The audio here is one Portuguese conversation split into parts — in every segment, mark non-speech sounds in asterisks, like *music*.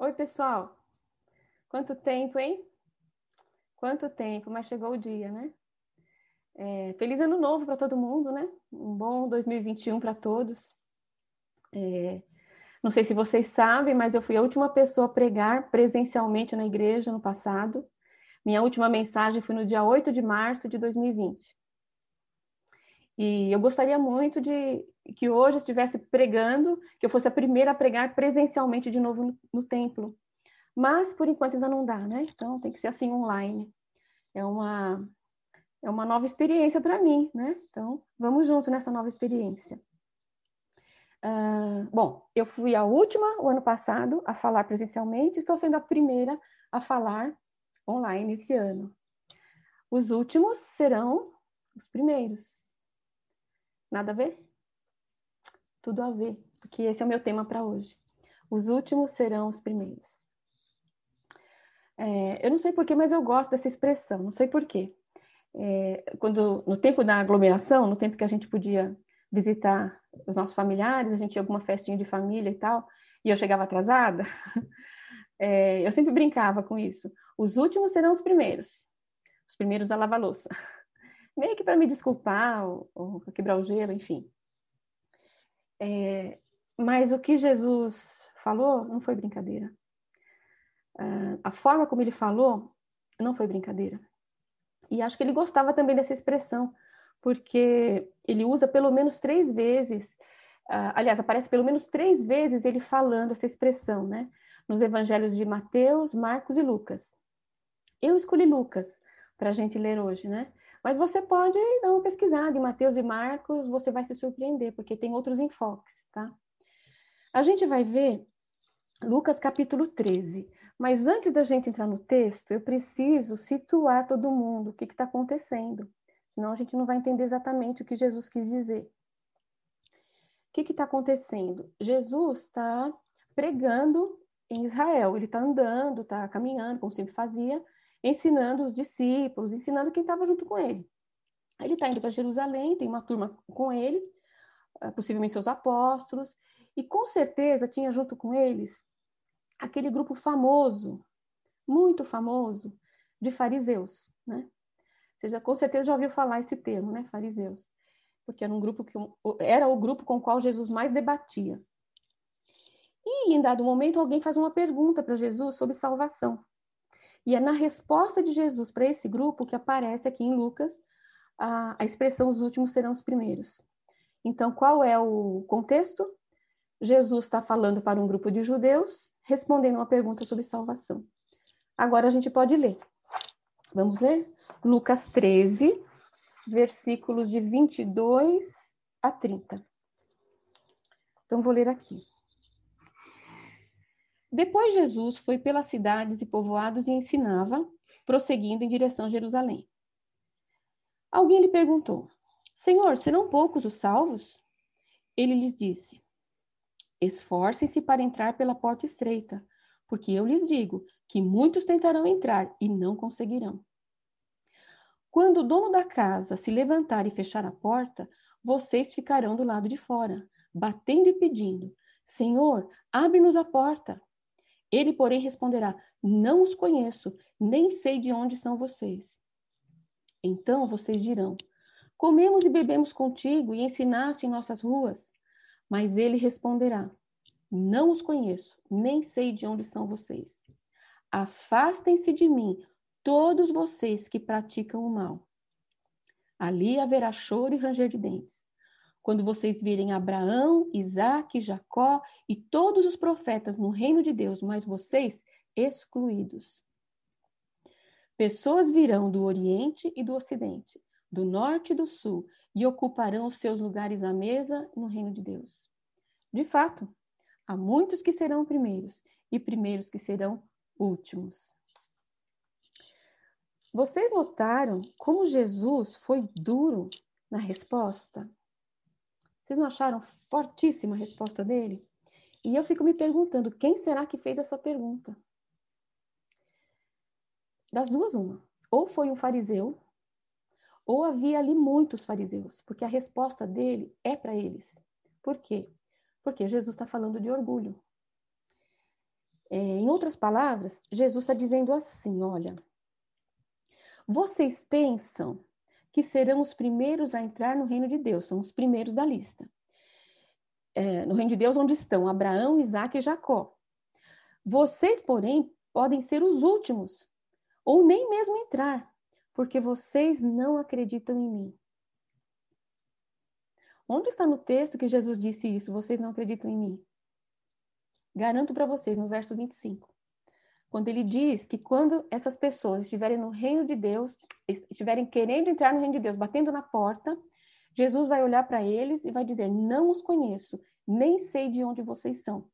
Oi, pessoal. Quanto tempo, hein? Quanto tempo, mas chegou o dia, né? É, feliz ano novo para todo mundo, né? Um bom 2021 para todos. É, não sei se vocês sabem, mas eu fui a última pessoa a pregar presencialmente na igreja no passado. Minha última mensagem foi no dia 8 de março de 2020. E eu gostaria muito de que hoje estivesse pregando, que eu fosse a primeira a pregar presencialmente de novo no, no templo. Mas por enquanto ainda não dá, né? Então tem que ser assim online. É uma é uma nova experiência para mim, né? Então vamos junto nessa nova experiência. Uh, bom, eu fui a última o ano passado a falar presencialmente, estou sendo a primeira a falar online esse ano. Os últimos serão os primeiros. Nada a ver? Tudo a ver, porque esse é o meu tema para hoje. Os últimos serão os primeiros. É, eu não sei porquê, mas eu gosto dessa expressão, não sei porquê. É, quando, no tempo da aglomeração, no tempo que a gente podia visitar os nossos familiares, a gente tinha alguma festinha de família e tal, e eu chegava atrasada, *laughs* é, eu sempre brincava com isso. Os últimos serão os primeiros. Os primeiros a lavar louça *laughs* meio que para me desculpar ou, ou quebrar o gelo, enfim. É, mas o que Jesus falou não foi brincadeira. Uh, a forma como ele falou não foi brincadeira. E acho que ele gostava também dessa expressão, porque ele usa pelo menos três vezes, uh, aliás, aparece pelo menos três vezes ele falando essa expressão, né? Nos evangelhos de Mateus, Marcos e Lucas. Eu escolhi Lucas para a gente ler hoje, né? Mas você pode dar uma pesquisada em Mateus e Marcos, você vai se surpreender, porque tem outros enfoques, tá? A gente vai ver Lucas capítulo 13. Mas antes da gente entrar no texto, eu preciso situar todo mundo, o que está acontecendo. Senão a gente não vai entender exatamente o que Jesus quis dizer. O que está acontecendo? Jesus está pregando em Israel. Ele está andando, está caminhando, como sempre fazia, ensinando os discípulos, ensinando quem estava junto com ele. Ele está indo para Jerusalém, tem uma turma com ele, ah, possivelmente seus apóstolos, e com certeza tinha junto com eles aquele grupo famoso, muito famoso, de fariseus, né? Você já, com certeza já ouviu falar esse termo, né? Fariseus. Porque era um grupo que era o grupo com o qual Jesus mais debatia. E em dado momento alguém faz uma pergunta para Jesus sobre salvação. E é na resposta de Jesus para esse grupo que aparece aqui em Lucas a, a expressão os últimos serão os primeiros. Então, qual é o contexto? Jesus está falando para um grupo de judeus, respondendo uma pergunta sobre salvação. Agora a gente pode ler. Vamos ler? Lucas 13, versículos de 22 a 30. Então, vou ler aqui. Depois Jesus foi pelas cidades e povoados e ensinava, prosseguindo em direção a Jerusalém. Alguém lhe perguntou: Senhor, serão poucos os salvos? Ele lhes disse: Esforcem-se para entrar pela porta estreita, porque eu lhes digo que muitos tentarão entrar e não conseguirão. Quando o dono da casa se levantar e fechar a porta, vocês ficarão do lado de fora, batendo e pedindo: Senhor, abre-nos a porta. Ele, porém, responderá: Não os conheço, nem sei de onde são vocês. Então vocês dirão: Comemos e bebemos contigo e ensinaste em nossas ruas. Mas ele responderá: Não os conheço, nem sei de onde são vocês. Afastem-se de mim, todos vocês que praticam o mal. Ali haverá choro e ranger de dentes. Quando vocês virem Abraão, Isaac, Jacó e todos os profetas no reino de Deus, mas vocês excluídos. Pessoas virão do Oriente e do Ocidente, do Norte e do Sul, e ocuparão os seus lugares à mesa no reino de Deus. De fato, há muitos que serão primeiros e primeiros que serão últimos. Vocês notaram como Jesus foi duro na resposta? Vocês não acharam fortíssima a resposta dele? E eu fico me perguntando, quem será que fez essa pergunta? Das duas, uma. Ou foi um fariseu, ou havia ali muitos fariseus, porque a resposta dele é para eles. Por quê? Porque Jesus está falando de orgulho. É, em outras palavras, Jesus está dizendo assim: olha, vocês pensam que serão os primeiros a entrar no reino de Deus, são os primeiros da lista. É, no reino de Deus, onde estão Abraão, Isaac e Jacó. Vocês, porém, podem ser os últimos, ou nem mesmo entrar, porque vocês não acreditam em mim. Onde está no texto que Jesus disse isso? Vocês não acreditam em mim? Garanto para vocês, no verso 25. Quando ele diz que quando essas pessoas estiverem no reino de Deus, estiverem querendo entrar no reino de Deus, batendo na porta, Jesus vai olhar para eles e vai dizer: Não os conheço, nem sei de onde vocês são.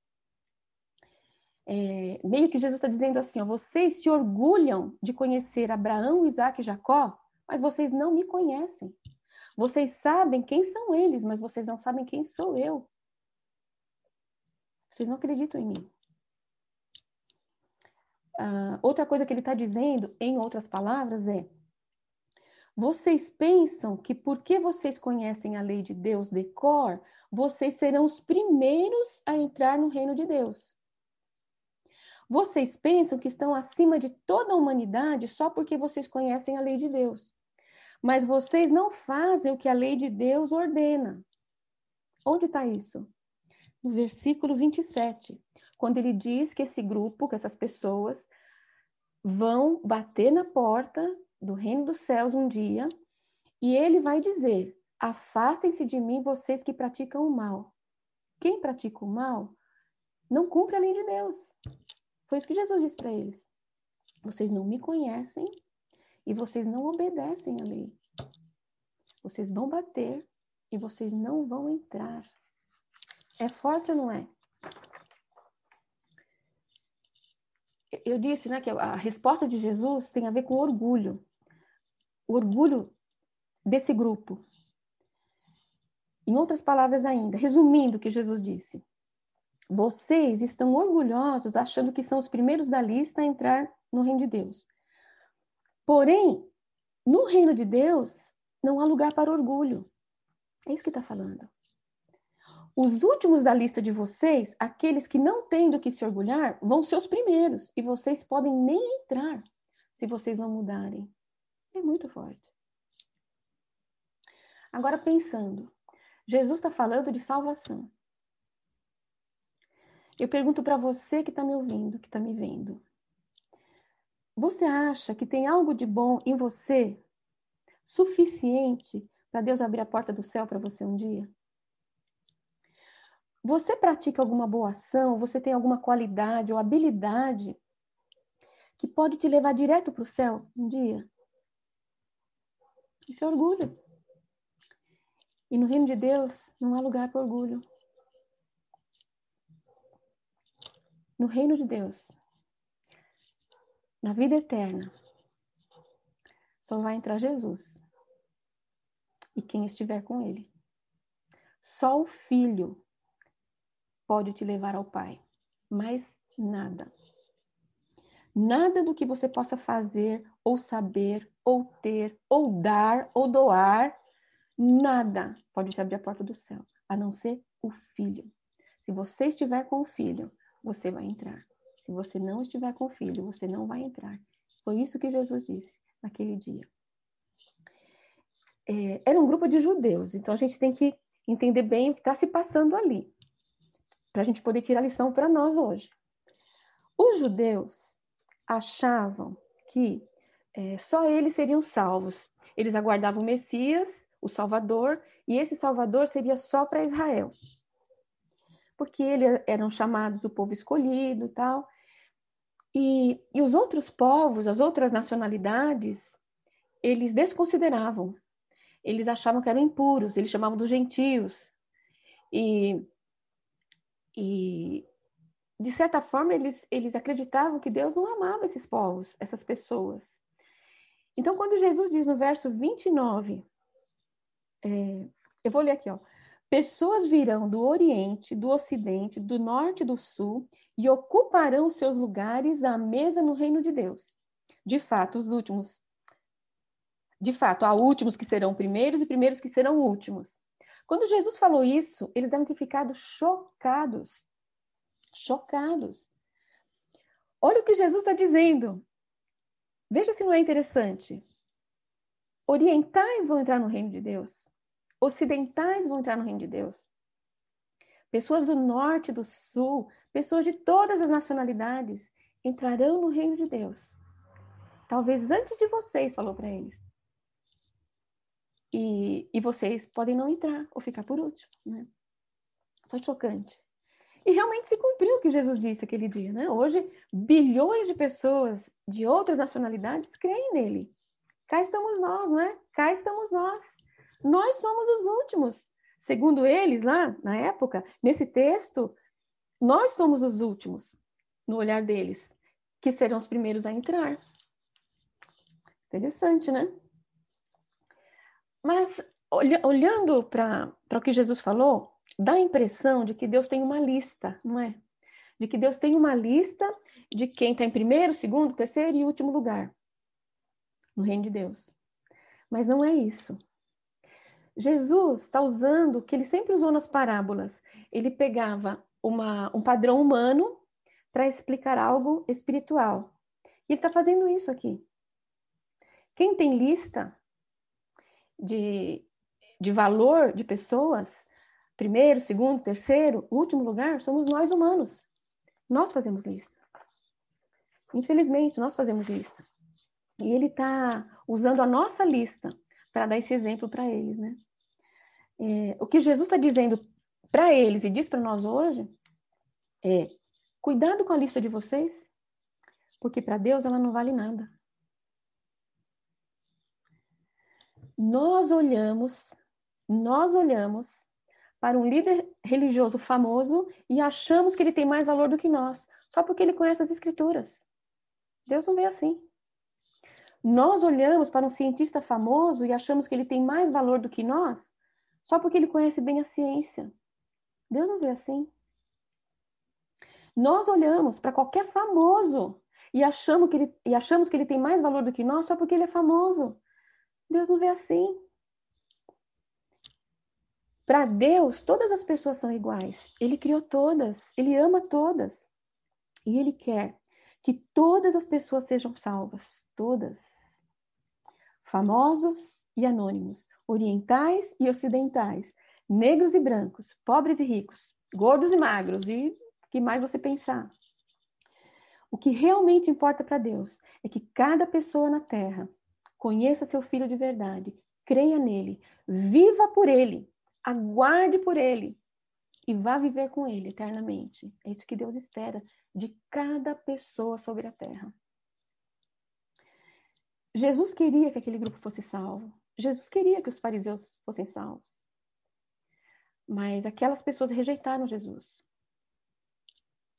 É, meio que Jesus está dizendo assim: ó, vocês se orgulham de conhecer Abraão, Isaac e Jacó, mas vocês não me conhecem. Vocês sabem quem são eles, mas vocês não sabem quem sou eu. Vocês não acreditam em mim. Uh, outra coisa que ele está dizendo, em outras palavras, é: vocês pensam que porque vocês conhecem a lei de Deus de cor, vocês serão os primeiros a entrar no reino de Deus. Vocês pensam que estão acima de toda a humanidade só porque vocês conhecem a lei de Deus. Mas vocês não fazem o que a lei de Deus ordena. Onde está isso? No versículo 27 quando ele diz que esse grupo, que essas pessoas vão bater na porta do reino dos céus um dia e ele vai dizer: Afastem-se de mim, vocês que praticam o mal. Quem pratica o mal não cumpre a lei de Deus. Foi isso que Jesus disse para eles. Vocês não me conhecem e vocês não obedecem à lei. Vocês vão bater e vocês não vão entrar. É forte ou não é? eu disse né, que a resposta de Jesus tem a ver com orgulho. O orgulho desse grupo. Em outras palavras ainda, resumindo o que Jesus disse. Vocês estão orgulhosos achando que são os primeiros da lista a entrar no reino de Deus. Porém, no reino de Deus, não há lugar para orgulho. É isso que está falando. Os últimos da lista de vocês, aqueles que não têm do que se orgulhar, vão ser os primeiros. E vocês podem nem entrar se vocês não mudarem. É muito forte. Agora, pensando, Jesus está falando de salvação. Eu pergunto para você que está me ouvindo, que está me vendo. Você acha que tem algo de bom em você suficiente para Deus abrir a porta do céu para você um dia? Você pratica alguma boa ação, você tem alguma qualidade ou habilidade que pode te levar direto para o céu um dia? Isso é orgulho. E no reino de Deus não há lugar para orgulho. No reino de Deus, na vida eterna, só vai entrar Jesus e quem estiver com ele. Só o Filho pode te levar ao Pai. Mais nada. Nada do que você possa fazer, ou saber, ou ter, ou dar, ou doar, nada pode te abrir a porta do céu, a não ser o Filho. Se você estiver com o Filho, você vai entrar. Se você não estiver com o Filho, você não vai entrar. Foi isso que Jesus disse naquele dia. É, era um grupo de judeus, então a gente tem que entender bem o que está se passando ali para a gente poder tirar lição para nós hoje. Os judeus achavam que é, só eles seriam salvos. Eles aguardavam o Messias, o Salvador, e esse Salvador seria só para Israel. Porque eles eram chamados o povo escolhido tal. E, e os outros povos, as outras nacionalidades, eles desconsideravam. Eles achavam que eram impuros, eles chamavam dos gentios. E e, de certa forma, eles, eles acreditavam que Deus não amava esses povos, essas pessoas. Então, quando Jesus diz no verso 29, é, eu vou ler aqui, ó. Pessoas virão do Oriente, do Ocidente, do Norte e do Sul e ocuparão seus lugares à mesa no reino de Deus. De fato, os últimos. De fato, há últimos que serão primeiros e primeiros que serão últimos. Quando Jesus falou isso, eles devem ter ficado chocados. Chocados. o que Jesus está dizendo. Veja se não é interessante. Orientais vão entrar no reino de Deus. Ocidentais vão entrar no reino de Deus. Pessoas do norte, do sul, pessoas de todas as nacionalidades entrarão no reino de Deus. Talvez antes de vocês, falou para eles. E, e vocês podem não entrar ou ficar por último. Né? Foi chocante. E realmente se cumpriu o que Jesus disse aquele dia. Né? Hoje, bilhões de pessoas de outras nacionalidades creem nele. Cá estamos nós, não é? Cá estamos nós. Nós somos os últimos. Segundo eles, lá na época, nesse texto, nós somos os últimos, no olhar deles, que serão os primeiros a entrar. Interessante, né? Mas, olhando para o que Jesus falou, dá a impressão de que Deus tem uma lista, não é? De que Deus tem uma lista de quem está em primeiro, segundo, terceiro e último lugar no reino de Deus. Mas não é isso. Jesus está usando o que ele sempre usou nas parábolas. Ele pegava uma, um padrão humano para explicar algo espiritual. E ele está fazendo isso aqui. Quem tem lista de, de valor de pessoas, primeiro, segundo, terceiro, último lugar, somos nós humanos. Nós fazemos lista. Infelizmente, nós fazemos lista. E ele está usando a nossa lista para dar esse exemplo para eles, né? É, o que Jesus está dizendo para eles e diz para nós hoje é: cuidado com a lista de vocês, porque para Deus ela não vale nada. Nós olhamos, nós olhamos para um líder religioso famoso e achamos que ele tem mais valor do que nós, só porque ele conhece as escrituras. Deus não vê assim. Nós olhamos para um cientista famoso e achamos que ele tem mais valor do que nós, só porque ele conhece bem a ciência. Deus não vê assim. Nós olhamos para qualquer famoso e achamos, que ele, e achamos que ele tem mais valor do que nós só porque ele é famoso. Deus não vê assim. Para Deus, todas as pessoas são iguais. Ele criou todas, ele ama todas. E ele quer que todas as pessoas sejam salvas, todas famosos e anônimos, orientais e ocidentais, negros e brancos, pobres e ricos, gordos e magros e o que mais você pensar. O que realmente importa para Deus é que cada pessoa na Terra conheça seu filho de verdade, creia nele, viva por ele, aguarde por ele e vá viver com ele eternamente. É isso que Deus espera de cada pessoa sobre a terra. Jesus queria que aquele grupo fosse salvo. Jesus queria que os fariseus fossem salvos. Mas aquelas pessoas rejeitaram Jesus.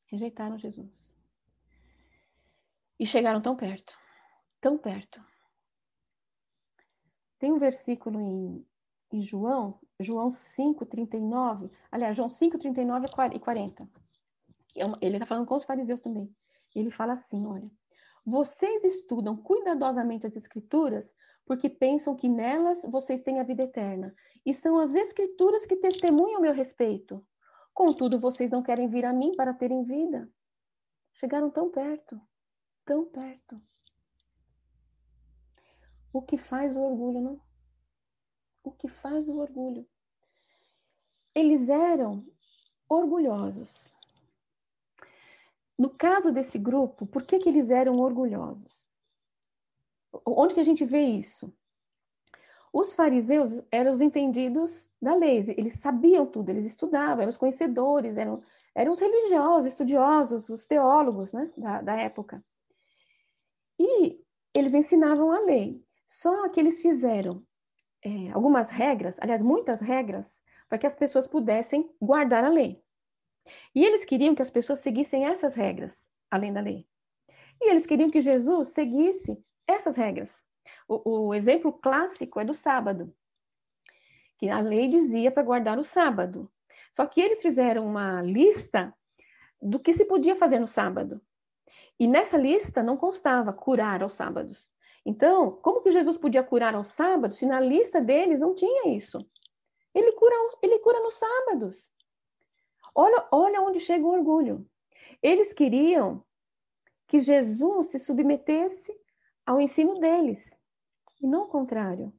Rejeitaram Jesus. E chegaram tão perto, tão perto. Tem um versículo em, em João, João 5, 39, aliás, João 5, 39 e 40. É ele está falando com os fariseus também. Ele fala assim: olha, vocês estudam cuidadosamente as Escrituras porque pensam que nelas vocês têm a vida eterna. E são as Escrituras que testemunham meu respeito. Contudo, vocês não querem vir a mim para terem vida. Chegaram tão perto, tão perto. O que faz o orgulho, não? O que faz o orgulho? Eles eram orgulhosos. No caso desse grupo, por que, que eles eram orgulhosos? Onde que a gente vê isso? Os fariseus eram os entendidos da lei, eles sabiam tudo, eles estudavam, eram os conhecedores, eram, eram os religiosos, estudiosos, os teólogos né, da, da época. E eles ensinavam a lei, só que eles fizeram é, algumas regras, aliás, muitas regras, para que as pessoas pudessem guardar a lei. E eles queriam que as pessoas seguissem essas regras, além da lei. E eles queriam que Jesus seguisse essas regras. O, o exemplo clássico é do sábado, que a lei dizia para guardar o sábado. Só que eles fizeram uma lista do que se podia fazer no sábado. E nessa lista não constava curar aos sábados. Então, como que Jesus podia curar aos sábados se na lista deles não tinha isso? Ele cura, ele cura nos sábados. Olha, olha onde chega o orgulho. Eles queriam que Jesus se submetesse ao ensino deles, e não o contrário.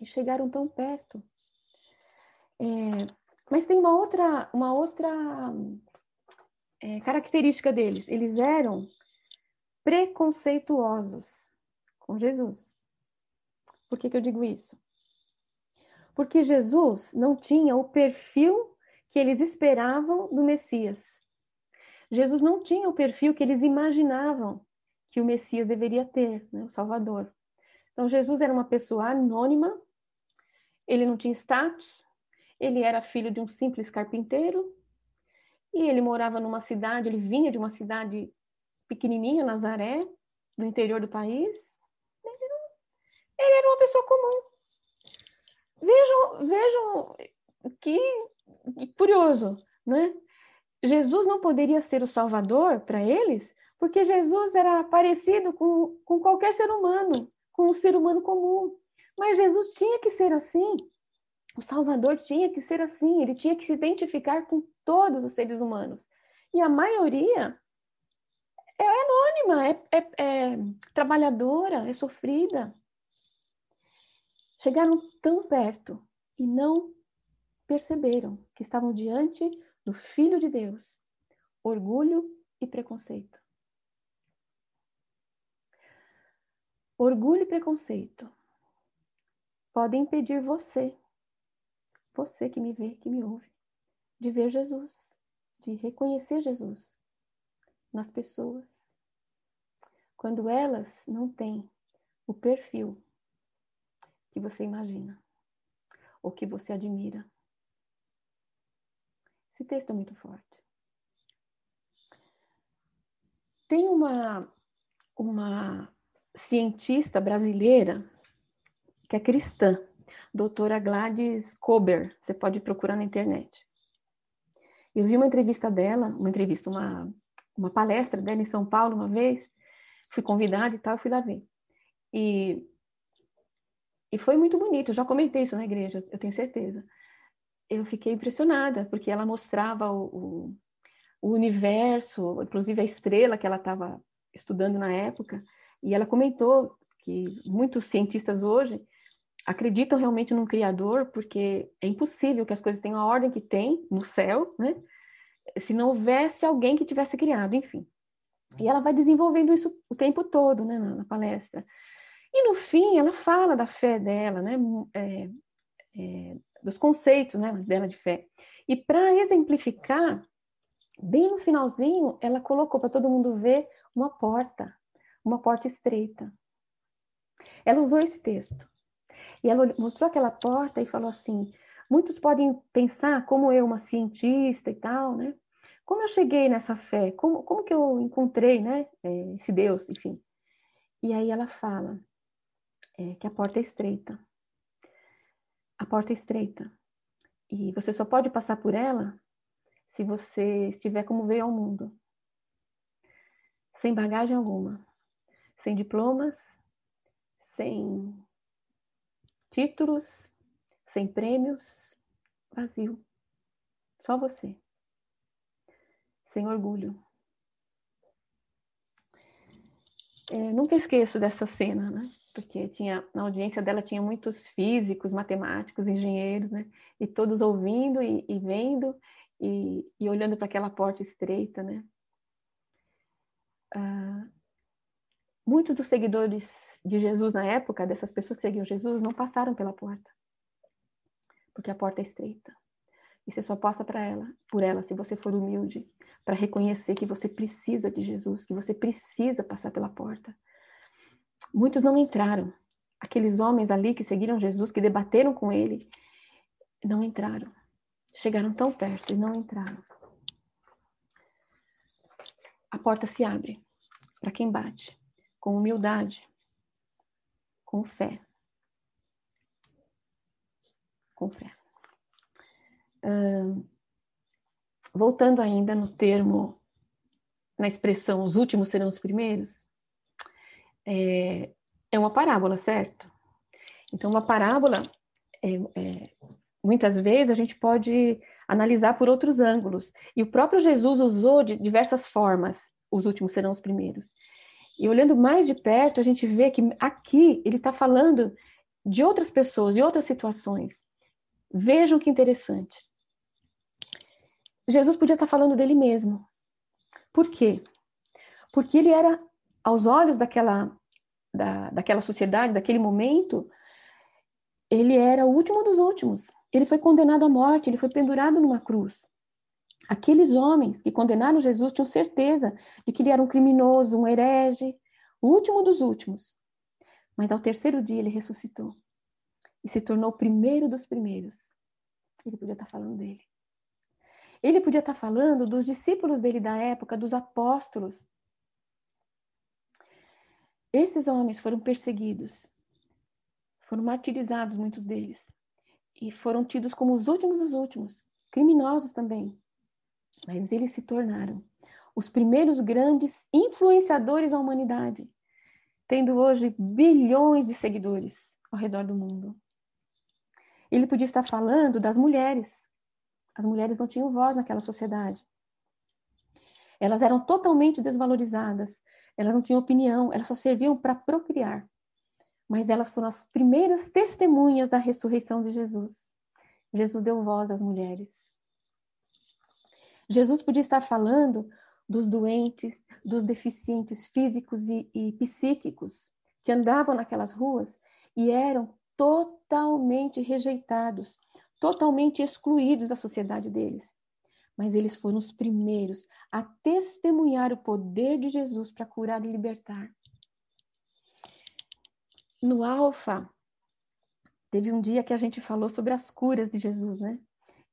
E chegaram tão perto. É, mas tem uma outra, uma outra é, característica deles. Eles eram preconceituosos com Jesus. Por que, que eu digo isso? Porque Jesus não tinha o perfil que eles esperavam do Messias. Jesus não tinha o perfil que eles imaginavam que o Messias deveria ter, né, o Salvador. Então, Jesus era uma pessoa anônima, ele não tinha status, ele era filho de um simples carpinteiro, e ele morava numa cidade, ele vinha de uma cidade pequenininha, Nazaré, do interior do país. Ele era uma pessoa comum. Vejam, vejam que, curioso, né? Jesus não poderia ser o Salvador para eles, porque Jesus era parecido com, com qualquer ser humano, com um ser humano comum. Mas Jesus tinha que ser assim. O Salvador tinha que ser assim, ele tinha que se identificar com todos os seres humanos. E a maioria é anônima, é, é, é trabalhadora, é sofrida. Chegaram tão perto e não perceberam que estavam diante do Filho de Deus. Orgulho e preconceito. Orgulho e preconceito podem impedir você, você que me vê, que me ouve, de ver Jesus, de reconhecer Jesus nas pessoas, quando elas não têm o perfil que você imagina ou que você admira. Esse texto é muito forte. Tem uma, uma cientista brasileira que é cristã, doutora Gladys Kober, você pode procurar na internet. Eu vi uma entrevista dela, uma entrevista, uma, uma palestra dela em São Paulo uma vez, fui convidada e tal, eu fui lá ver. E, e foi muito bonito, eu já comentei isso na igreja, eu tenho certeza. Eu fiquei impressionada, porque ela mostrava o, o, universo, inclusive a estrela que ela estava estudando na época, e ela comentou que muitos cientistas hoje acreditam realmente num criador, porque é impossível que as coisas tenham a ordem que tem no céu, né? Se não houvesse alguém que tivesse criado, enfim. E ela vai desenvolvendo isso o tempo todo, né, na palestra. E no fim, ela fala da fé dela, né, é, é, dos conceitos né, dela de fé. E para exemplificar, bem no finalzinho, ela colocou para todo mundo ver uma porta uma porta estreita. Ela usou esse texto. E ela mostrou aquela porta e falou assim: muitos podem pensar, como eu, uma cientista e tal, né? Como eu cheguei nessa fé? Como, como que eu encontrei, né? É, esse Deus, enfim. E aí ela fala é, que a porta é estreita. A porta é estreita. E você só pode passar por ela se você estiver como veio ao mundo, sem bagagem alguma sem diplomas, sem títulos, sem prêmios, vazio. Só você. Sem orgulho. É, nunca esqueço dessa cena, né? Porque tinha, na audiência dela tinha muitos físicos, matemáticos, engenheiros, né? E todos ouvindo e, e vendo e, e olhando para aquela porta estreita, né? Ah, Muitos dos seguidores de Jesus na época, dessas pessoas que seguiam Jesus, não passaram pela porta. Porque a porta é estreita. E você só passa para ela, por ela, se você for humilde, para reconhecer que você precisa de Jesus, que você precisa passar pela porta. Muitos não entraram. Aqueles homens ali que seguiram Jesus, que debateram com ele, não entraram. Chegaram tão perto e não entraram. A porta se abre para quem bate com humildade, com fé. Com fé. Voltando ainda no termo, na expressão os últimos serão os primeiros, é, é uma parábola, certo? Então, uma parábola, é, é, muitas vezes a gente pode analisar por outros ângulos. E o próprio Jesus usou de diversas formas os últimos serão os primeiros. E olhando mais de perto, a gente vê que aqui ele está falando de outras pessoas, de outras situações. Vejam que interessante. Jesus podia estar tá falando dele mesmo. Por quê? Porque ele era, aos olhos daquela, da, daquela sociedade, daquele momento, ele era o último dos últimos. Ele foi condenado à morte, ele foi pendurado numa cruz. Aqueles homens que condenaram Jesus tinham certeza de que ele era um criminoso, um herege, o último dos últimos. Mas ao terceiro dia ele ressuscitou e se tornou o primeiro dos primeiros. Ele podia estar falando dele. Ele podia estar falando dos discípulos dele da época, dos apóstolos. Esses homens foram perseguidos, foram martirizados, muitos deles, e foram tidos como os últimos dos últimos, criminosos também. Mas eles se tornaram os primeiros grandes influenciadores da humanidade, tendo hoje bilhões de seguidores ao redor do mundo. Ele podia estar falando das mulheres. As mulheres não tinham voz naquela sociedade. Elas eram totalmente desvalorizadas, elas não tinham opinião, elas só serviam para procriar. Mas elas foram as primeiras testemunhas da ressurreição de Jesus. Jesus deu voz às mulheres. Jesus podia estar falando dos doentes, dos deficientes físicos e, e psíquicos que andavam naquelas ruas e eram totalmente rejeitados, totalmente excluídos da sociedade deles. Mas eles foram os primeiros a testemunhar o poder de Jesus para curar e libertar. No Alfa, teve um dia que a gente falou sobre as curas de Jesus, né?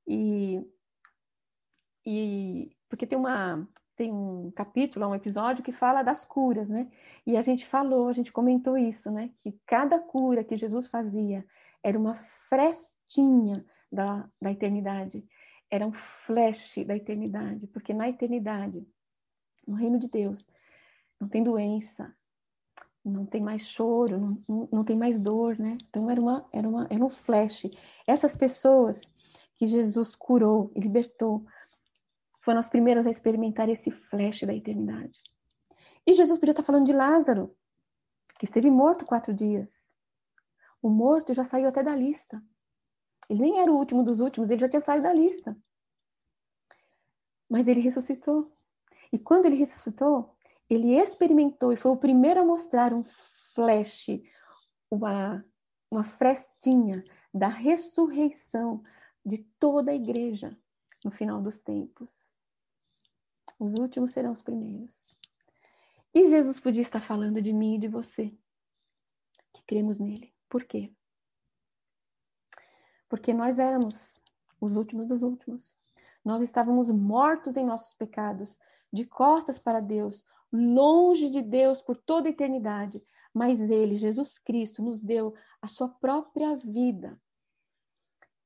E e porque tem uma tem um capítulo, um episódio que fala das curas, né? E a gente falou, a gente comentou isso, né? Que cada cura que Jesus fazia era uma frestinha da, da eternidade, era um flash da eternidade, porque na eternidade, no reino de Deus, não tem doença, não tem mais choro, não, não, tem mais dor, né? Então era uma, era uma, era um flash. Essas pessoas que Jesus curou e libertou foram as primeiras a experimentar esse flash da eternidade. E Jesus podia estar falando de Lázaro, que esteve morto quatro dias. O morto já saiu até da lista. Ele nem era o último dos últimos, ele já tinha saído da lista. Mas ele ressuscitou. E quando ele ressuscitou, ele experimentou e foi o primeiro a mostrar um flash, uma, uma frestinha da ressurreição de toda a igreja no final dos tempos. Os últimos serão os primeiros. E Jesus podia estar falando de mim e de você, que cremos nele. Por quê? Porque nós éramos os últimos dos últimos. Nós estávamos mortos em nossos pecados, de costas para Deus, longe de Deus por toda a eternidade. Mas Ele, Jesus Cristo, nos deu a sua própria vida.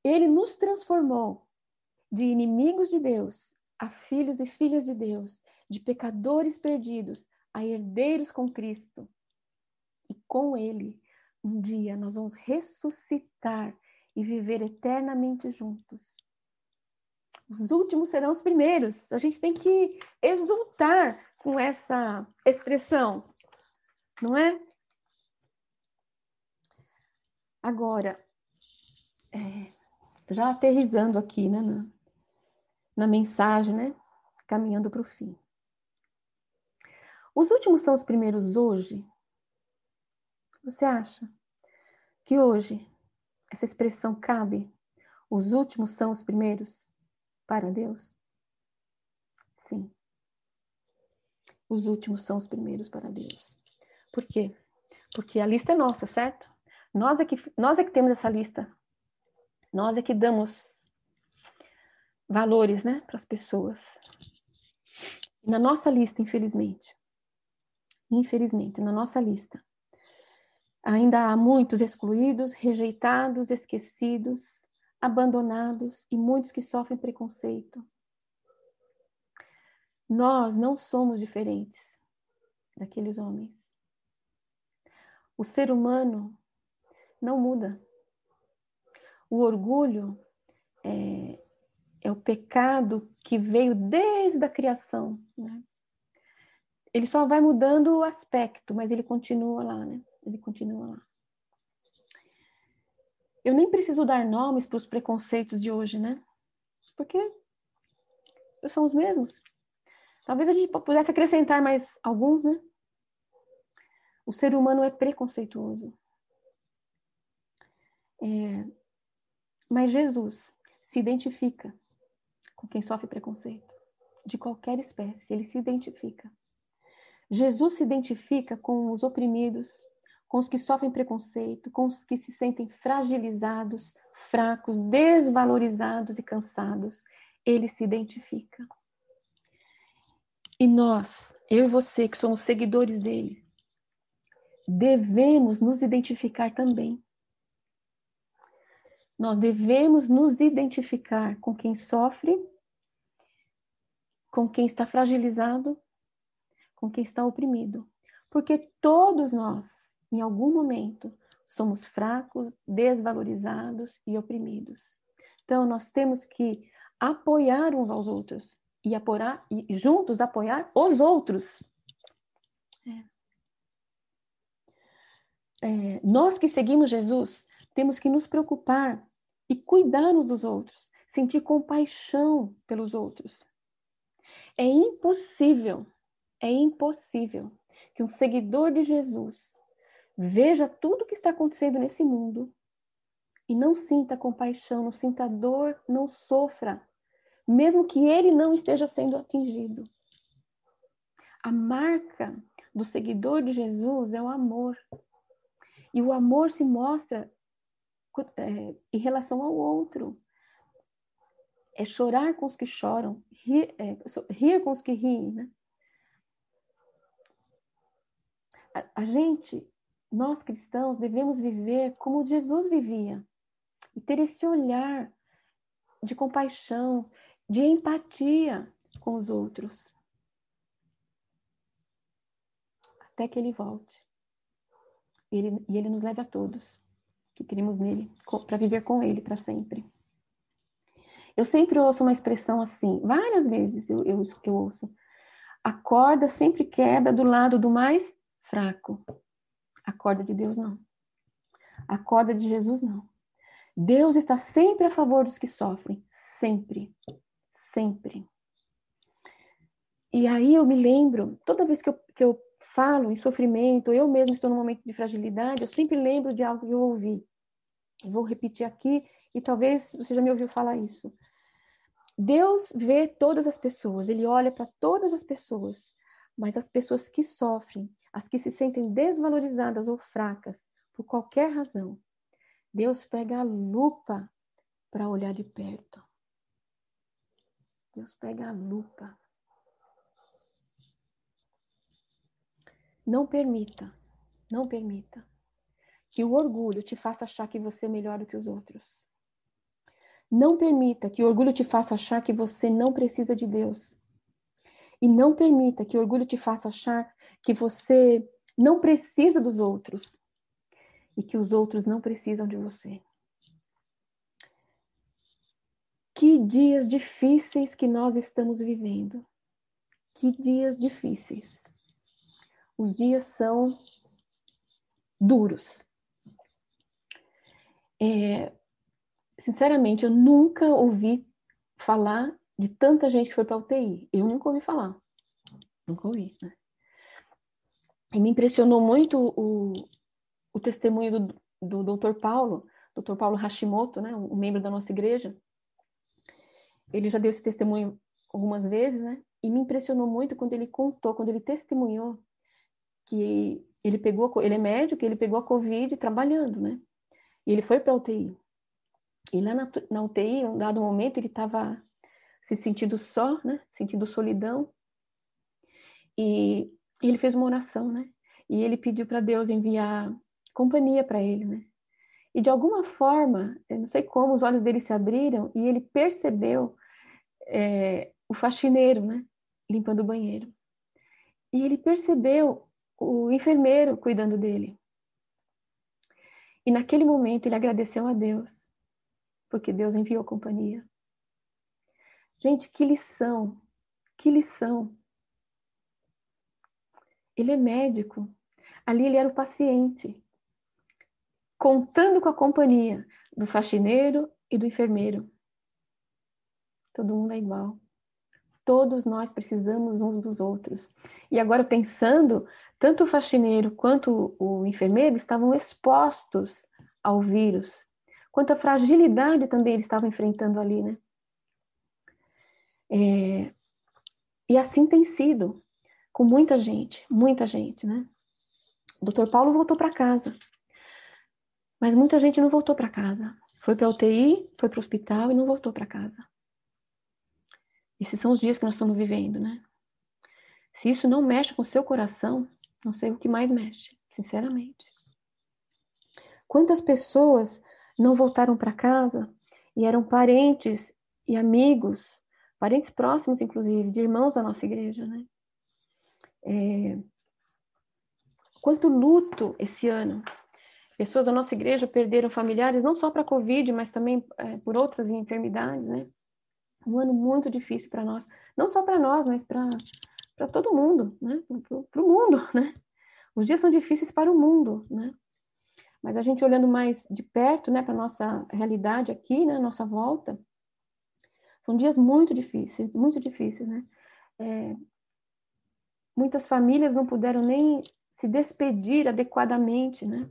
Ele nos transformou de inimigos de Deus a filhos e filhas de Deus, de pecadores perdidos, a herdeiros com Cristo. E com Ele, um dia nós vamos ressuscitar e viver eternamente juntos. Os últimos serão os primeiros. A gente tem que exultar com essa expressão, não é? Agora, é, já aterrizando aqui, né, na mensagem, né? Caminhando para o fim. Os últimos são os primeiros hoje? Você acha que hoje essa expressão cabe? Os últimos são os primeiros para Deus? Sim. Os últimos são os primeiros para Deus. Por quê? Porque a lista é nossa, certo? Nós é que, nós é que temos essa lista. Nós é que damos valores, né, para as pessoas. Na nossa lista, infelizmente, infelizmente, na nossa lista, ainda há muitos excluídos, rejeitados, esquecidos, abandonados e muitos que sofrem preconceito. Nós não somos diferentes daqueles homens. O ser humano não muda. O orgulho é, é o pecado que veio desde a criação. Né? ele só vai mudando o aspecto, mas ele continua lá, né? Ele continua lá. Eu nem preciso dar nomes para os preconceitos de hoje, né? Porque são os mesmos. Talvez a gente pudesse acrescentar mais alguns, né? O ser humano é preconceituoso. É... Mas Jesus se identifica com quem sofre preconceito, de qualquer espécie, ele se identifica. Jesus se identifica com os oprimidos, com os que sofrem preconceito, com os que se sentem fragilizados, fracos, desvalorizados e cansados. Ele se identifica. E nós, eu e você, que somos seguidores dele, devemos nos identificar também. Nós devemos nos identificar com quem sofre, com quem está fragilizado, com quem está oprimido. Porque todos nós em algum momento, somos fracos, desvalorizados e oprimidos. Então, nós temos que apoiar uns aos outros e, apoiar, e juntos apoiar os outros. É. É, nós que seguimos Jesus, temos que nos preocupar e cuidar uns dos outros, sentir compaixão pelos outros. É impossível, é impossível que um seguidor de Jesus Veja tudo o que está acontecendo nesse mundo e não sinta compaixão, não sinta dor, não sofra, mesmo que ele não esteja sendo atingido. A marca do seguidor de Jesus é o amor. E o amor se mostra é, em relação ao outro. É chorar com os que choram, rir, é, rir com os que riem. Né? A, a gente nós cristãos devemos viver como Jesus vivia e ter esse olhar de compaixão, de empatia com os outros. Até que ele volte. Ele, e ele nos leve a todos que queremos nele, para viver com ele para sempre. Eu sempre ouço uma expressão assim, várias vezes eu, eu, eu ouço. A corda sempre quebra do lado do mais fraco. A corda de Deus não. A corda de Jesus não. Deus está sempre a favor dos que sofrem, sempre, sempre. E aí eu me lembro, toda vez que eu, que eu falo em sofrimento, eu mesmo estou num momento de fragilidade, eu sempre lembro de algo que eu ouvi. Vou repetir aqui e talvez você já me ouviu falar isso. Deus vê todas as pessoas, ele olha para todas as pessoas, mas as pessoas que sofrem, as que se sentem desvalorizadas ou fracas por qualquer razão, Deus pega a lupa para olhar de perto. Deus pega a lupa. Não permita, não permita que o orgulho te faça achar que você é melhor do que os outros. Não permita que o orgulho te faça achar que você não precisa de Deus. E não permita que o orgulho te faça achar que você não precisa dos outros e que os outros não precisam de você. Que dias difíceis que nós estamos vivendo. Que dias difíceis. Os dias são duros. É, sinceramente, eu nunca ouvi falar de tanta gente que foi para UTI. Eu nunca ouvi falar. Nunca ouvi, né? E me impressionou muito o, o testemunho do, do Dr. Paulo, Dr. Paulo Hashimoto, né, um membro da nossa igreja. Ele já deu esse testemunho algumas vezes, né? E me impressionou muito quando ele contou, quando ele testemunhou que ele pegou, ele é médico, ele pegou a Covid trabalhando, né? E ele foi para UTI. E lá na, na UTI, um dado momento, ele estava se sentindo só, né? Sentindo solidão. E, e ele fez uma oração, né? E ele pediu para Deus enviar companhia para ele, né? E de alguma forma, eu não sei como, os olhos dele se abriram e ele percebeu é, o faxineiro, né? Limpando o banheiro. E ele percebeu o enfermeiro cuidando dele. E naquele momento ele agradeceu a Deus, porque Deus enviou companhia. Gente, que lição, que lição. Ele é médico. Ali ele era o paciente, contando com a companhia do faxineiro e do enfermeiro. Todo mundo é igual. Todos nós precisamos uns dos outros. E agora, pensando, tanto o faxineiro quanto o enfermeiro estavam expostos ao vírus. Quanta fragilidade também eles estavam enfrentando ali, né? É, e assim tem sido com muita gente, muita gente, né? O doutor Paulo voltou para casa, mas muita gente não voltou para casa. Foi para UTI, foi para o hospital e não voltou para casa. Esses são os dias que nós estamos vivendo, né? Se isso não mexe com o seu coração, não sei o que mais mexe, sinceramente. Quantas pessoas não voltaram para casa e eram parentes e amigos, parentes próximos, inclusive, de irmãos da nossa igreja, né? É... Quanto luto esse ano. Pessoas da nossa igreja perderam familiares, não só para a Covid, mas também é, por outras enfermidades, né? um ano muito difícil para nós, não só para nós, mas para todo mundo, né? Para o mundo, *laughs* né? Os dias são difíceis para o mundo, né? Mas a gente olhando mais de perto, né, para nossa realidade aqui, né, nossa volta, são dias muito difíceis, muito difíceis, né? É, muitas famílias não puderam nem se despedir adequadamente, né?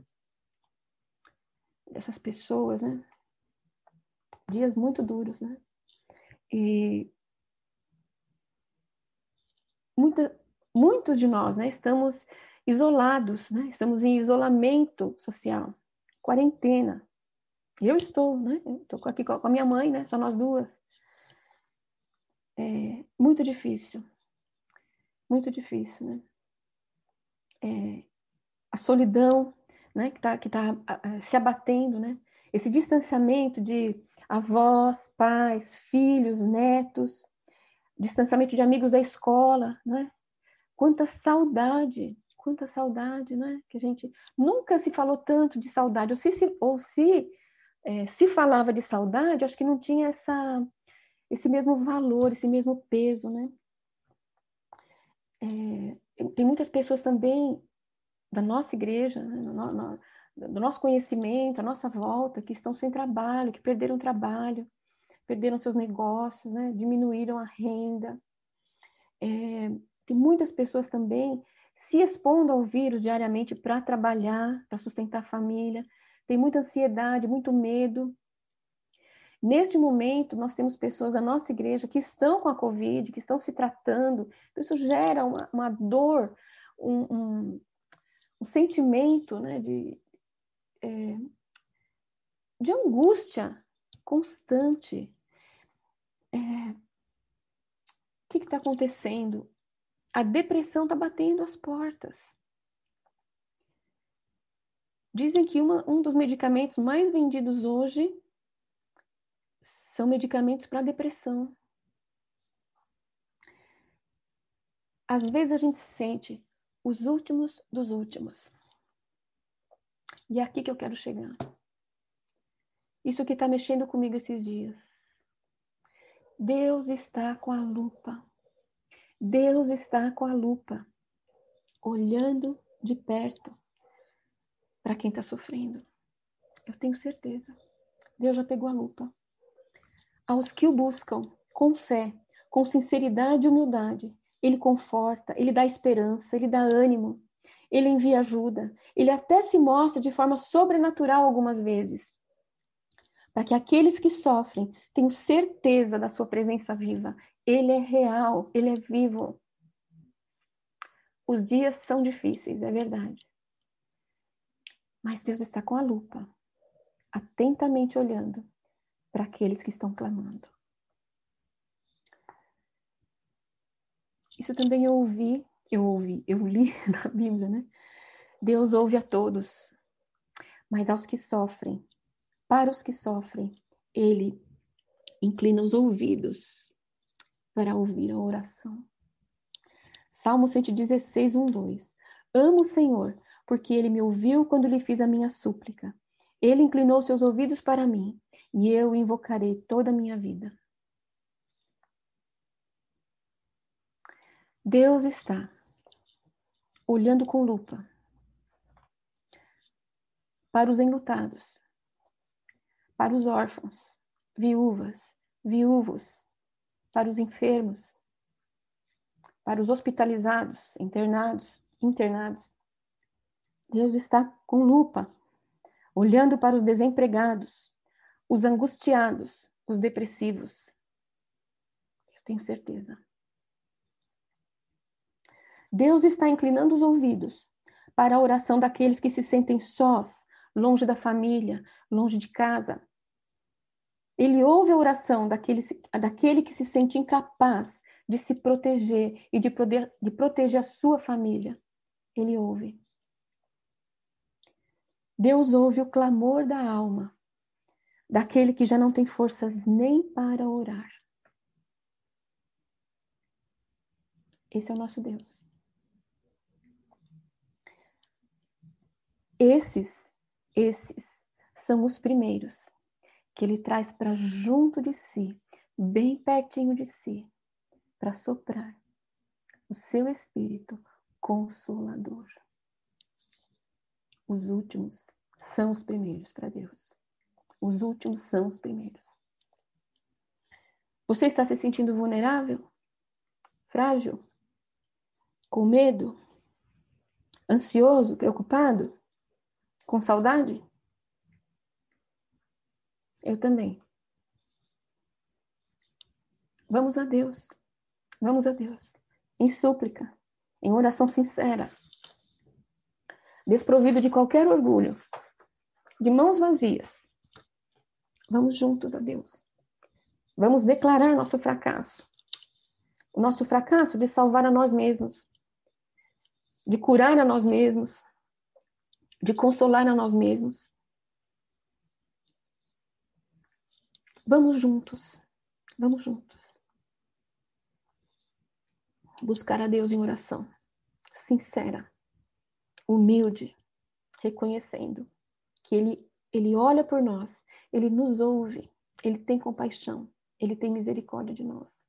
Dessas pessoas, né? Dias muito duros, né? E muita, muitos de nós né, estamos isolados, né, estamos em isolamento social, quarentena. Eu estou, né? Estou aqui com a minha mãe, né? Só nós duas. É muito difícil, muito difícil, né? É, a solidão, né? Que está que tá, se abatendo, né? Esse distanciamento de avós, pais, filhos, netos, distanciamento de amigos da escola, né? Quanta saudade, quanta saudade, né? Que a gente nunca se falou tanto de saudade, ou se, ou se, é, se falava de saudade, acho que não tinha essa, esse mesmo valor, esse mesmo peso, né? É, tem muitas pessoas também da nossa igreja, né? no, no, do nosso conhecimento, a nossa volta, que estão sem trabalho, que perderam trabalho, perderam seus negócios, né? diminuíram a renda. É, tem muitas pessoas também se expondo ao vírus diariamente para trabalhar, para sustentar a família. Tem muita ansiedade, muito medo. Neste momento, nós temos pessoas da nossa igreja que estão com a Covid, que estão se tratando. Isso gera uma, uma dor, um, um, um sentimento né, de, é, de angústia constante. É, o que está acontecendo? A depressão está batendo as portas. Dizem que uma, um dos medicamentos mais vendidos hoje são medicamentos para depressão. Às vezes a gente sente os últimos dos últimos. E é aqui que eu quero chegar. Isso que está mexendo comigo esses dias. Deus está com a lupa. Deus está com a lupa, olhando de perto para quem está sofrendo. Eu tenho certeza. Deus já pegou a lupa. Aos que o buscam com fé, com sinceridade e humildade, Ele conforta, Ele dá esperança, Ele dá ânimo, ele envia ajuda, ele até se mostra de forma sobrenatural algumas vezes, para que aqueles que sofrem tenham certeza da sua presença viva. Ele é real, ele é vivo. Os dias são difíceis, é verdade. Mas Deus está com a lupa, atentamente olhando para aqueles que estão clamando. Isso também eu ouvi eu ouvi, eu li *laughs* na Bíblia, né? Deus ouve a todos, mas aos que sofrem, para os que sofrem, ele inclina os ouvidos para ouvir a oração. Salmo 116, 1, 2. Amo o Senhor, porque ele me ouviu quando lhe fiz a minha súplica. Ele inclinou seus ouvidos para mim, e eu invocarei toda a minha vida. Deus está olhando com lupa para os enlutados, para os órfãos, viúvas, viúvos, para os enfermos, para os hospitalizados, internados, internados. Deus está com lupa, olhando para os desempregados, os angustiados, os depressivos. Eu tenho certeza. Deus está inclinando os ouvidos para a oração daqueles que se sentem sós, longe da família, longe de casa. Ele ouve a oração daquele, daquele que se sente incapaz de se proteger e de, poder, de proteger a sua família. Ele ouve. Deus ouve o clamor da alma, daquele que já não tem forças nem para orar. Esse é o nosso Deus. Esses, esses são os primeiros que ele traz para junto de si, bem pertinho de si, para soprar o seu espírito consolador. Os últimos são os primeiros para Deus. Os últimos são os primeiros. Você está se sentindo vulnerável? Frágil? Com medo? Ansioso? Preocupado? Com saudade? Eu também. Vamos a Deus. Vamos a Deus. Em súplica, em oração sincera. Desprovido de qualquer orgulho, de mãos vazias. Vamos juntos a Deus. Vamos declarar nosso fracasso. O nosso fracasso de salvar a nós mesmos, de curar a nós mesmos, de consolar a nós mesmos. Vamos juntos, vamos juntos. Buscar a Deus em oração, sincera, humilde, reconhecendo que Ele, Ele olha por nós, Ele nos ouve, Ele tem compaixão, Ele tem misericórdia de nós.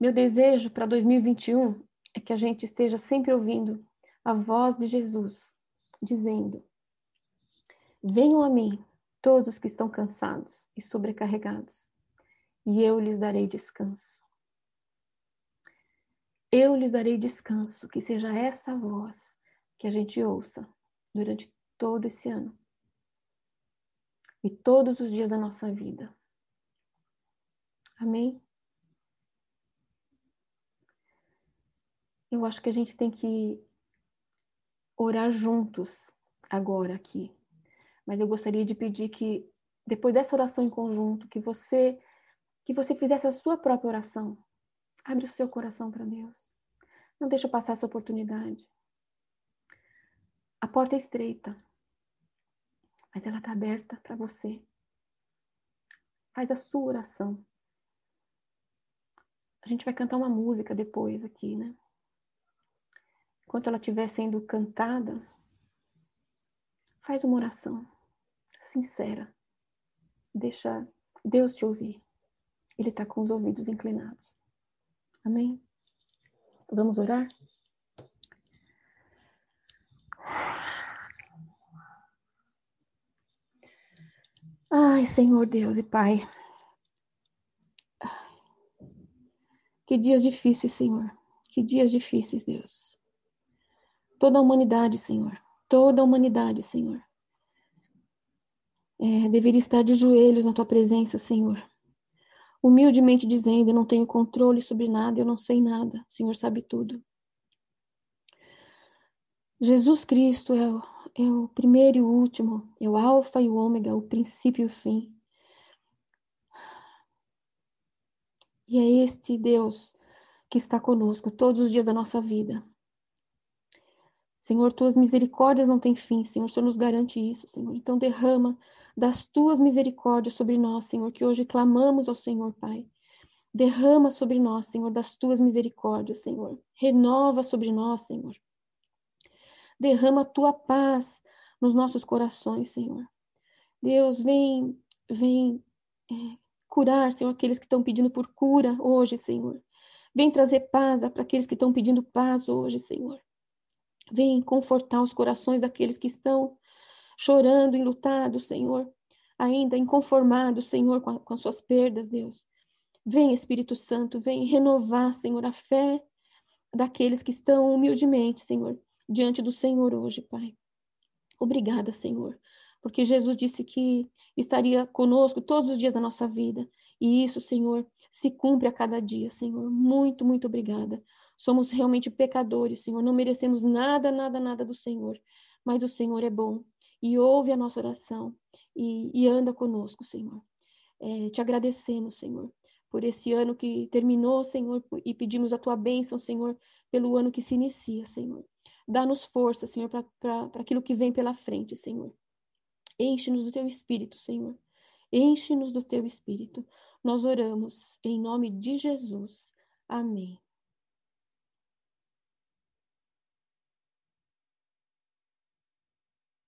Meu desejo para 2021 é que a gente esteja sempre ouvindo a voz de Jesus, dizendo: Venham a mim todos os que estão cansados e sobrecarregados, e eu lhes darei descanso. Eu lhes darei descanso, que seja essa voz que a gente ouça durante todo esse ano e todos os dias da nossa vida. Amém? Eu acho que a gente tem que orar juntos agora aqui. Mas eu gostaria de pedir que depois dessa oração em conjunto, que você que você fizesse a sua própria oração. Abre o seu coração para Deus. Não deixa passar essa oportunidade. A porta é estreita, mas ela está aberta para você. Faz a sua oração. A gente vai cantar uma música depois aqui, né? enquanto ela estiver sendo cantada, faz uma oração sincera. Deixa Deus te ouvir. Ele está com os ouvidos inclinados. Amém? Vamos orar? Ai, Senhor Deus e Pai. Que dias difíceis, Senhor. Que dias difíceis, Deus toda a humanidade, Senhor. Toda a humanidade, Senhor. É, deveria estar de joelhos na tua presença, Senhor. Humildemente dizendo: Eu não tenho controle sobre nada, eu não sei nada. O Senhor sabe tudo. Jesus Cristo é é o primeiro e o último, é o Alfa e o Ômega, o princípio e o fim. E é este Deus que está conosco todos os dias da nossa vida. Senhor, tuas misericórdias não têm fim, Senhor, o Senhor nos garante isso, Senhor. Então derrama das tuas misericórdias sobre nós, Senhor, que hoje clamamos ao Senhor, Pai. Derrama sobre nós, Senhor, das tuas misericórdias, Senhor. Renova sobre nós, Senhor. Derrama a tua paz nos nossos corações, Senhor. Deus, vem, vem é, curar, Senhor, aqueles que estão pedindo por cura hoje, Senhor. Vem trazer paz para aqueles que estão pedindo paz hoje, Senhor. Vem confortar os corações daqueles que estão chorando, enlutados, Senhor, ainda inconformados, Senhor, com, a, com as suas perdas, Deus. Vem, Espírito Santo, vem renovar, Senhor, a fé daqueles que estão humildemente, Senhor, diante do Senhor hoje, Pai. Obrigada, Senhor, porque Jesus disse que estaria conosco todos os dias da nossa vida. E isso, Senhor, se cumpre a cada dia, Senhor. Muito, muito obrigada. Somos realmente pecadores, Senhor. Não merecemos nada, nada, nada do Senhor. Mas o Senhor é bom e ouve a nossa oração e, e anda conosco, Senhor. É, te agradecemos, Senhor, por esse ano que terminou, Senhor, e pedimos a tua bênção, Senhor, pelo ano que se inicia, Senhor. Dá-nos força, Senhor, para aquilo que vem pela frente, Senhor. Enche-nos do teu espírito, Senhor. Enche-nos do teu espírito. Nós oramos em nome de Jesus. Amém.